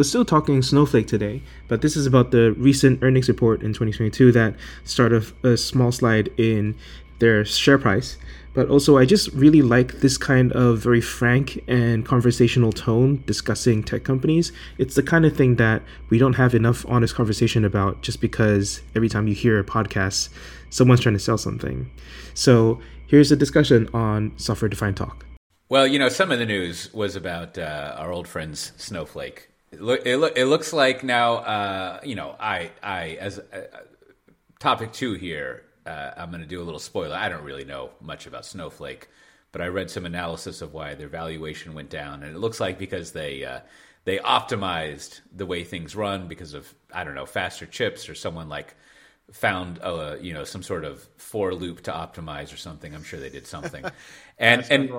We're still talking Snowflake today, but this is about the recent earnings report in 2022 that started a small slide in their share price. But also, I just really like this kind of very frank and conversational tone discussing tech companies. It's the kind of thing that we don't have enough honest conversation about just because every time you hear a podcast, someone's trying to sell something. So, here's a discussion on software defined talk. Well, you know, some of the news was about uh, our old friends Snowflake. It, it, it looks like now, uh, you know, I, I as uh, topic two here, uh, I'm going to do a little spoiler. I don't really know much about Snowflake, but I read some analysis of why their valuation went down, and it looks like because they uh, they optimized the way things run because of I don't know faster chips or someone like found a, you know some sort of for loop to optimize or something. I'm sure they did something, and and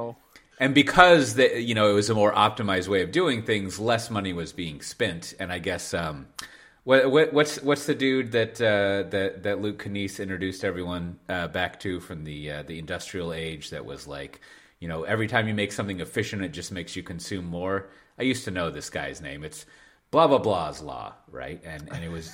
and because the, you know it was a more optimized way of doing things, less money was being spent. And I guess um, what, what, what's what's the dude that uh, that that Luke Kanies introduced everyone uh, back to from the uh, the industrial age? That was like, you know, every time you make something efficient, it just makes you consume more. I used to know this guy's name. It's blah blah blah's law, right? And and it was.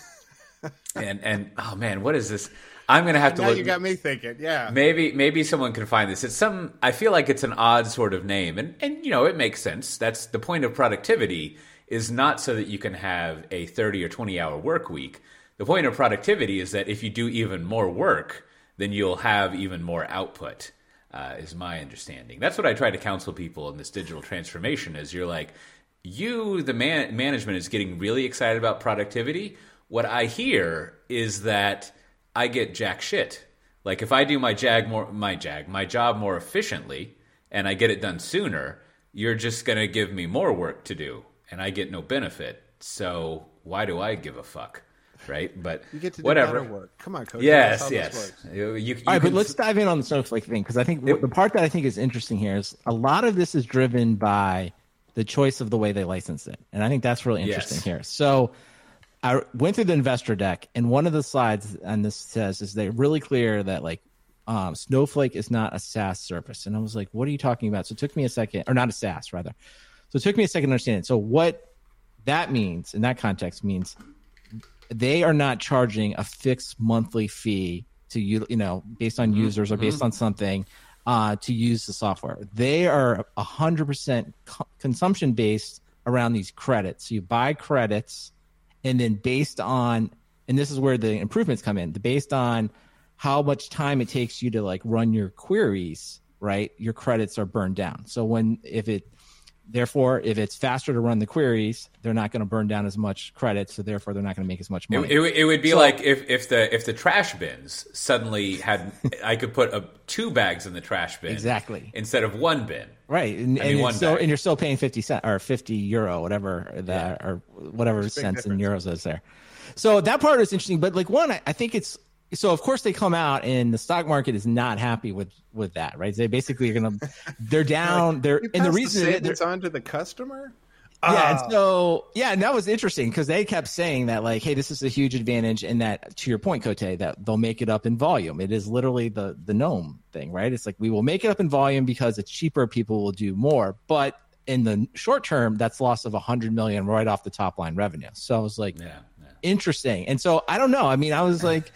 and and oh man, what is this? I'm gonna have to now look. You got me thinking. Yeah. Maybe maybe someone can find this. It's some. I feel like it's an odd sort of name, and and you know it makes sense. That's the point of productivity is not so that you can have a 30 or 20 hour work week. The point of productivity is that if you do even more work, then you'll have even more output. Uh, is my understanding. That's what I try to counsel people in this digital transformation. Is you're like, you the man management is getting really excited about productivity. What I hear is that I get jack shit. Like if I do my jag more my jag my job more efficiently and I get it done sooner, you're just going to give me more work to do and I get no benefit. So why do I give a fuck? Right, but you get to do whatever better work. Come on, coach. Yes, yes. You, you, All right, can- but let's dive in on the snowflake thing because I think It- the part that I think is interesting here is a lot of this is driven by the choice of the way they license it, and I think that's really interesting Yes. here. So I went through the investor deck, and one of the slides on this says is they really clear that like um, Snowflake is not a SaaS service, and I was like, what are you talking about? So it took me a second, or not a SaaS rather. So it took me a second to understand it. So what that means in that context means they are not charging a fixed monthly fee to you you know based on users or based on something uh, to use the software they are 100% co- consumption based around these credits So you buy credits and then based on and this is where the improvements come in based on how much time it takes you to like run your queries right your credits are burned down. So when if it therefore if it's faster to run the queries they're not going to burn down as much credit so therefore they're not going to make as much money. It, it would be So- like if, if the if the trash bins suddenly had I could put a, two bags in the trash bin Exactly. instead of one bin. right and, I mean, and, one it's still, and you're still paying 50 cent or 50 euro whatever that or whatever cents in euros is there. So that part is interesting but like one I, I think it's so of course they come out and the stock market is not happy with with that right they basically are gonna they're down they're and the reason that they're, savings on to the customer. Yeah, Ah. and so yeah, and that was interesting because they kept saying that like, hey, this is a huge advantage, and that to your point, Cote, that they'll make it up in volume. It is literally the the gnome thing, right? It's like we will make it up in volume because it's cheaper, people will do more, but in the short term, that's loss of a hundred million right off the top line revenue. So I was like, Yeah, yeah. interesting. And so I don't know. I mean, I was like,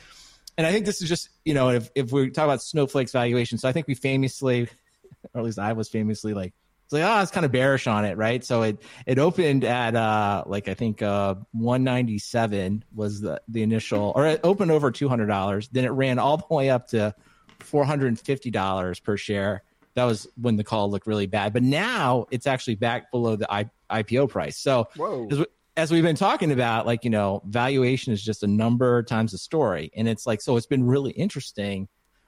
and I think this is just you know, if if we talk about Snowflake's valuation, so I think we famously, or at least I was famously like, it's like, oh, it's kind of bearish on it, right? So it it opened at uh like I think uh 197 was the the initial, or it opened over two hundred dollars. Then it ran all the way up to four hundred and fifty dollars per share. That was when the call looked really bad, but now it's actually back below the I, IPO price. So Whoa. As, we, as we've been talking about, like, you know, valuation is just a number times a story. And it's like, so it's been really interesting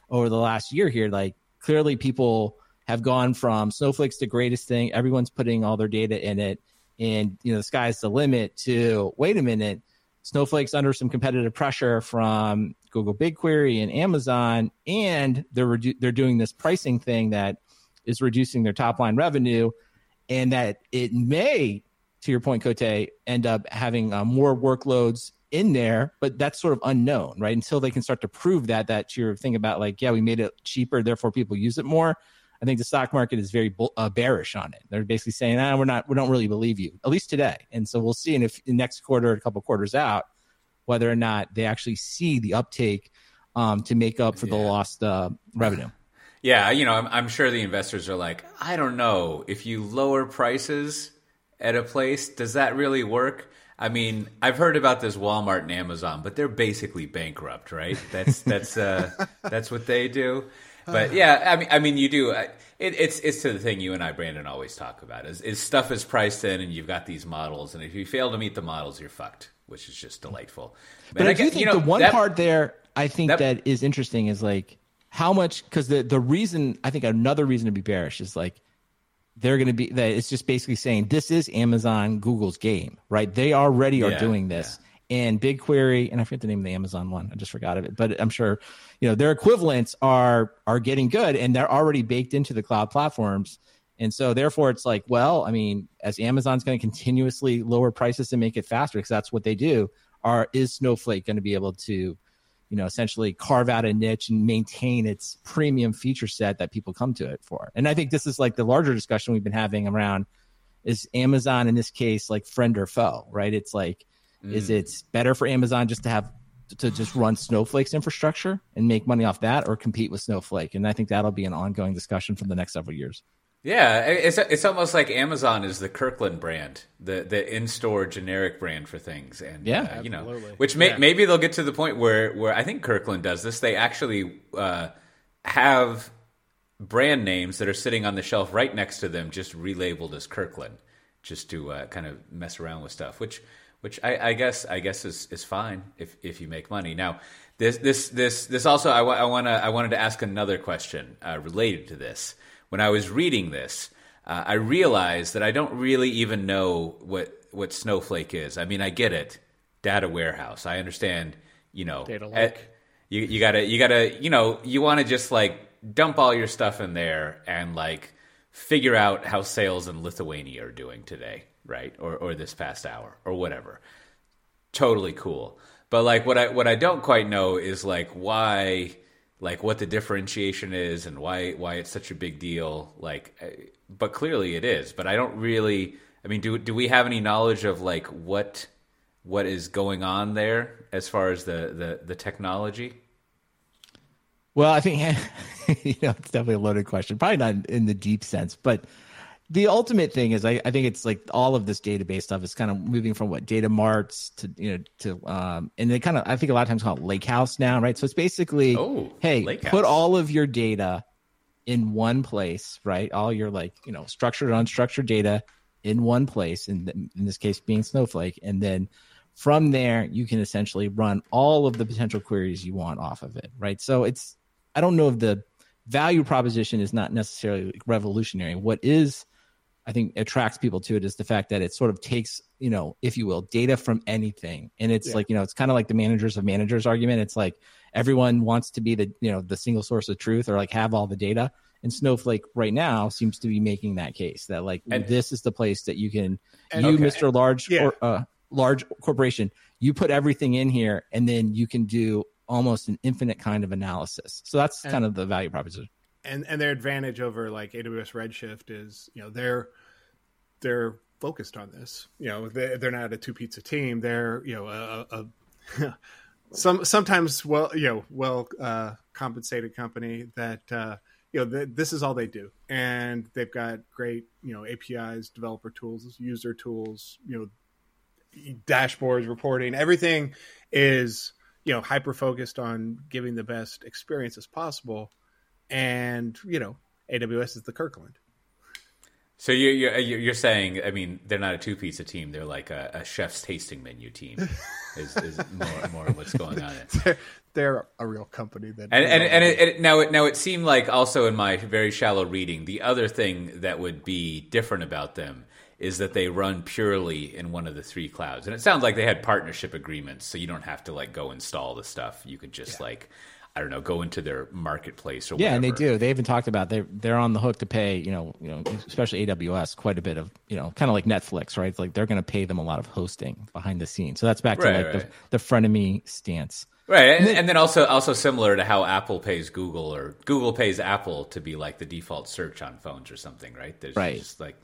over the last year here. Like, clearly people have gone from Snowflake's the greatest thing. Everyone's putting all their data in it. And, you know, the sky's the limit to wait a minute. Snowflake's under some competitive pressure from Google BigQuery and Amazon, and they're redu- they're doing this pricing thing that is reducing their top line revenue, and that it may, to your point, Cote, end up having uh, more workloads in there, but that's sort of unknown, right? Until they can start to prove that. That your thing about like, yeah, we made it cheaper, therefore people use it more. I think the stock market is very bull- uh, bearish on it. They're basically saying, ah, we're not, we don't really believe you, at least today. And so we'll see in if in next quarter, a couple quarters out, whether or not they actually see the uptake um, to make up for the lost uh, revenue. Yeah, you know, I'm, I'm sure the investors are like, I don't know if you lower prices at a place, does that really work? I mean, I've heard about this Walmart and Amazon, but they're basically bankrupt, right? That's that's uh, that's what they do. But yeah, I mean, I mean, you do. It, it's it's to the thing you and I, Brandon, always talk about is, is stuff is priced in, and you've got these models, and if you fail to meet the models, you're fucked, which is just delightful. But And I do get- think you know, the one that- part there I think that- that is interesting is like how much because the the reason I think another reason to be bearish is like they're going to be that it's just basically saying this is Amazon Google's game, right? They already are Yeah, doing this. And BigQuery, and I forget the name of the Amazon one. I just forgot of it, but I'm sure you know their equivalents are are getting good, and they're already baked into the cloud platforms. And so, therefore, it's like, well, I mean, as Amazon's going to continuously lower prices and make it faster, because that's what they do. Are is Snowflake going to be able to, you know, essentially carve out a niche and maintain its premium feature set that people come to it for? And I think this is like the larger discussion we've been having around is Amazon in this case like friend or foe, right? It's like, is mm. it better for Amazon just to have to just run Snowflake's infrastructure and make money off that, or compete with Snowflake? And I think that'll be an ongoing discussion for the next several years. Yeah, it's it's almost like Amazon is the Kirkland brand, the the in store generic brand for things, and Yeah. uh, you know, which may, Yeah. maybe they'll get to the point where where I think Kirkland does this. They actually uh, have brand names that are sitting on the shelf right next to them, just relabeled as Kirkland, just to uh, kind of mess around with stuff, which which I, I guess I guess is, is fine if if you make money. Now, this this this this also I, I wanna I wanted to ask another question uh, related to this. When I was reading this, uh, I realized that I don't really even know what what Snowflake is. I mean, I get it, data warehouse. I understand, you know, Data eh, lake. you you gotta you gotta you know you want to just like dump all your stuff in there and like figure out how sales in Lithuania are doing today, right? Or or this past hour or whatever. Totally cool. But like what I what I don't quite know is like why like what the differentiation is and why why it's such a big deal like eh, but clearly it is but I don't really I mean do do we have any knowledge of like what what is going on there as far as the the the technology? Well, I think you know it's definitely a loaded question. Probably not in the deep sense, but the ultimate thing is I, I think it's like all of this database stuff is kind of moving from what data marts to you know to um and they kind of I think a lot of times call it lake house now, right? So it's basically Oh, hey, put all of your data in one place, right? All your like you know structured unstructured data in one place, in th- in this case being Snowflake, and then from there you can essentially run all of the potential queries you want off of it, right? So it's I don't know if the value proposition is not necessarily revolutionary. What is I think attracts people to it is the fact that it sort of takes, you know, if you will, data from anything. And it's Yeah. like, you know, it's kind of like the managers of managers argument. It's like everyone wants to be the, you know, the single source of truth or like have all the data. And Snowflake right now seems to be making that case that like And- this is the place that you can And- you, Okay. Mr. Large Yeah. or uh, large corporation, you put everything in here and then you can do almost an infinite kind of analysis. So that's And- kind of the value proposition. And and their advantage over like AWS Redshift is you know they're they're focused on this. You know they they're not a two pizza team. They're you know a, a some sometimes well you know well uh, compensated company that uh, you know th- this is all they do, and they've got great you know APIs, developer tools, user tools, you know dashboards, reporting, everything is you know hyper focused on giving the best experience as possible and you know AWS is the Kirkland. So you're you're you're saying I mean they're not a two pizza team they're like a, a chef's tasting menu team is, is more more what's going on. They're, they're a real company that And and, and it, it, now it now it seemed like also in my very shallow reading the other thing that would be different about them is that they run purely in one of the three clouds and it sounds like they had partnership agreements so you don't have to like go install the stuff you could just like I don't know go into their marketplace or Yeah, and they do. They even talked about they they're on the hook to pay, you know, you know, especially AWS, quite a bit of, you know, kind of like Netflix, right? It's like they're going to pay them a lot of hosting behind the scenes. So that's back to Right, like right. the the frenemy stance. Right, and, and, then also also similar to how Apple pays Google or Google pays Apple to be like the default search on phones or something, right? There's right. just like,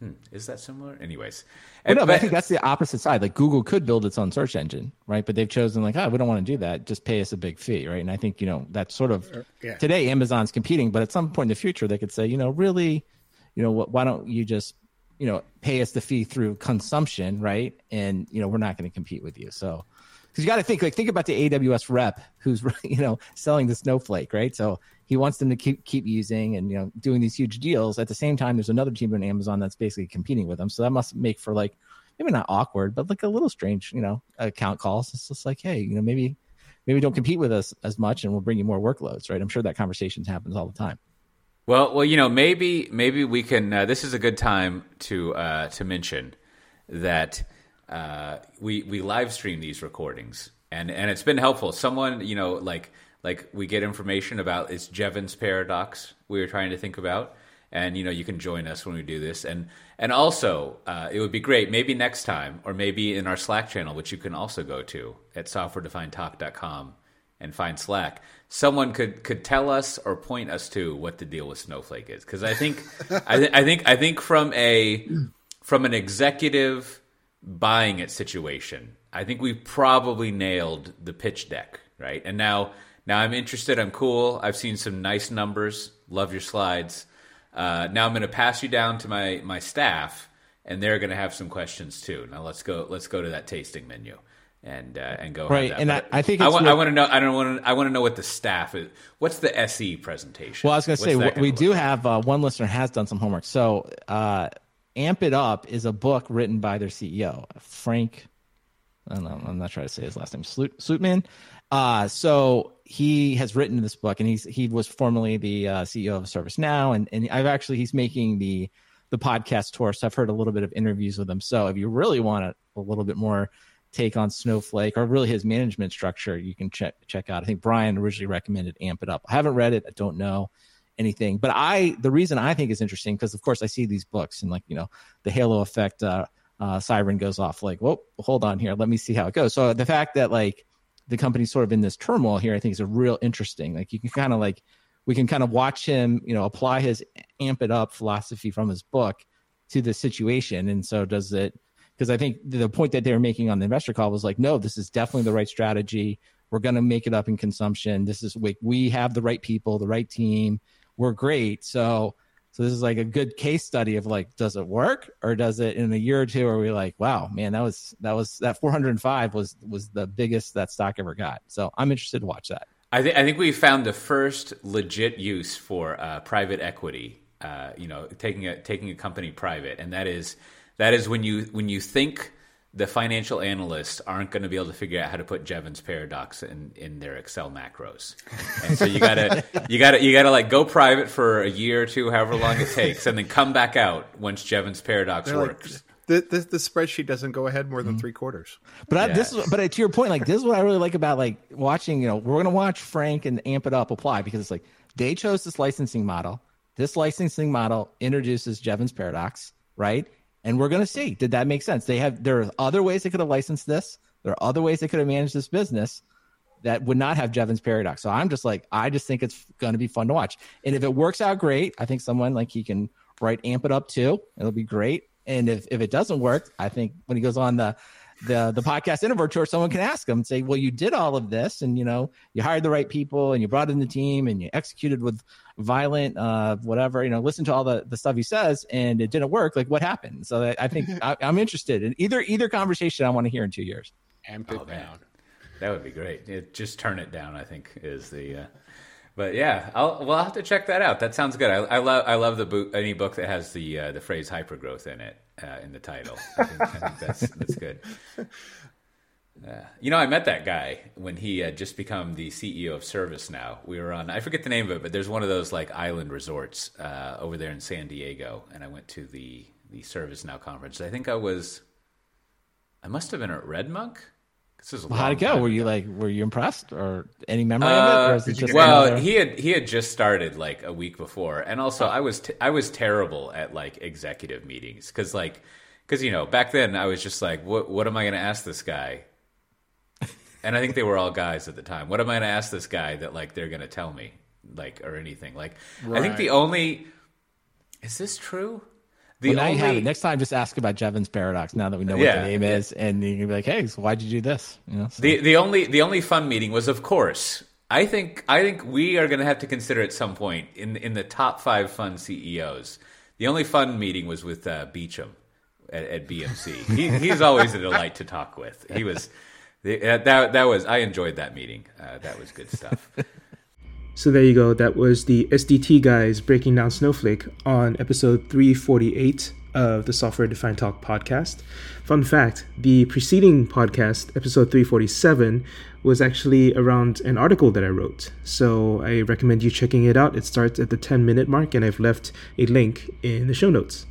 hmm, is that similar? Anyways, well, no, but I think that's the opposite side. Like Google could build its own search engine, right? But they've chosen like, oh, we don't want to do that. Just pay us a big fee, right? And I think you know that's sort of yeah. today Amazon's competing, but at some point in the future they could say, you know, really, you know, why don't you just you know pay us the fee through consumption, right? And you know we're not going to compete with you, so because you got to think like think about the AWS rep who's you know selling the Snowflake, right? So he wants them to keep keep using and you know doing these huge deals. At the same time, there's another team in Amazon that's basically competing with them. So that must make for like maybe not awkward, but like a little strange, you know, account calls. It's just like, hey, you know, maybe maybe don't compete with us as much, and we'll bring you more workloads, right? I'm sure that conversation happens all the time. Well, well, you know, maybe maybe we can. Uh, this is a good time to uh, to mention that uh, we we live stream these recordings, and and it's been helpful. Someone you know like like we get information about it's Jevons paradox we were trying to think about, and you know you can join us when we do this, and and also uh, it would be great maybe next time or maybe in our Slack channel, which you can also go to at softwaredefinedtalk.com and find Slack. Someone could could tell us or point us to what the deal with Snowflake is, because I think I, th- I think I think from a from an executive buying it situation. I think we probably nailed the pitch deck, right? And now, now I'm interested. I'm cool. I've seen some nice numbers. Love your slides. Uh, now I'm going to pass you down to my my staff, and they're going to have some questions too. Now let's go. Let's go to that tasting menu and uh, and go right. And I, I, think I want, I want to know. I don't want to. I want to know what the staff is. What's the SE presentation? Well, I was going to say we do like? have uh, one listener has done some homework. So uh, Amp It Up is a book written by their CEO, Frank. I don't know, I'm not trying to say his last name, Slootman. Uh, so he has written this book, and he's he was formerly the uh, CEO of ServiceNow, and and I've actually he's making the the podcast tour, so I've heard a little bit of interviews with him. So if you really want a, a little bit more take on Snowflake or really his management structure, you can check check out. I think Brian originally recommended Amp It Up. I haven't read it. I don't know anything. But I, the reason I think is interesting because of course I see these books and like you know the halo effect uh, uh, siren goes off. Like, whoa, hold on here, let me see how it goes. So the fact that like the company's sort of in this turmoil here, I think is a real interesting. Like you can kind of like we can kind of watch him, you know, apply his amp it up philosophy from his book to the situation. And so does it because I think the point that they were making on the investor call was like, no, this is definitely the right strategy. We're going to make it up in consumption. This is we, we have the right people, the right team were great. So so this is like a good case study of like, does it work or does it in a year or two? Are we like, wow, man, that was that was that 405 was was the biggest that stock ever got. So I'm interested to watch that. I think I think we found the first legit use for uh, private equity. Uh, you know, taking a taking a company private, and that is that is when you when you think the financial analysts aren't going to be able to figure out how to put Jevons paradox in, in their Excel macros. And so you gotta you gotta you gotta like go private for a year or two, however long it takes, and then come back out once Jevons paradox They're works. Like, the, the, the spreadsheet doesn't go ahead more than mm-hmm. three quarters. But I, this is but to your point, like this is what I really like about like watching. You know, we're gonna watch Frank and Amp It Up apply because it's like they chose this licensing model. This licensing model introduces Jevons paradox, right? And we're going to see. Did that make sense? They have there are other ways they could have licensed this. There are other ways they could have managed this business that would not have Jevons paradox. So i'm just like i just think it's going to be fun to watch. And if it works out great. I think someone like he can write amp it up too. It'll be great. And if, if it doesn't work i think when he goes on the the the podcast Introvert tour, someone can ask him and say, "Well, you did all of this, and you know, you hired the right people, and you brought in the team, and you executed with violent, uh, whatever. You know, listen to all the the stuff he says, and it didn't work. Like, what happened?" So I think I, am interested in either either conversation. I want to hear in two years. Amp it oh, down. That would be great. It, just turn it down. I think is the. Uh, but yeah, I'll we'll have to check that out. That sounds good. I, I love I love the book any book that has the uh, the phrase hypergrowth in it uh, in the title. I think, I think that's that's good. Uh, you know, I met that guy when he had just become the CEO of ServiceNow. We were on I forget the name of it, but there's one of those like island resorts uh, over there in San Diego, and I went to the the ServiceNow conference. I think I was I must have been at RedMonk well, how'd it go? Were you like, were you impressed, or any memory uh, of it? it well, another... he had he had just started like a week before, and also oh. I was t- I was terrible at like executive meetings because like because you know back then I was just like, what what am I going to ask this guy? and I think they were all guys at the time. What am I going to ask this guy that like they're going to tell me, like or anything? Like I think the only is this true? The Well, now only you have it. Next time, just ask about Jevons paradox. Now that we know what Yeah, the name yeah. is, and you can be like, "Hey, so why'd you do this?" You know. So, the the only the only fun meeting was, of course. I think I think we are going to have to consider at some point in in the top five fun CEOs. The only fun meeting was with uh, Beauchamp at, at BMC. He, he's always a delight to talk with. He was uh, that that was I enjoyed that meeting. Uh, that was good stuff. So there you go. That was the SDT guys breaking down Snowflake on episode 348 of the Software Defined Talk podcast. Fun fact the preceding podcast, episode 347, was actually around an article that I wrote. So I recommend you checking it out. It starts at the 10 minute mark, and I've left a link in the show notes.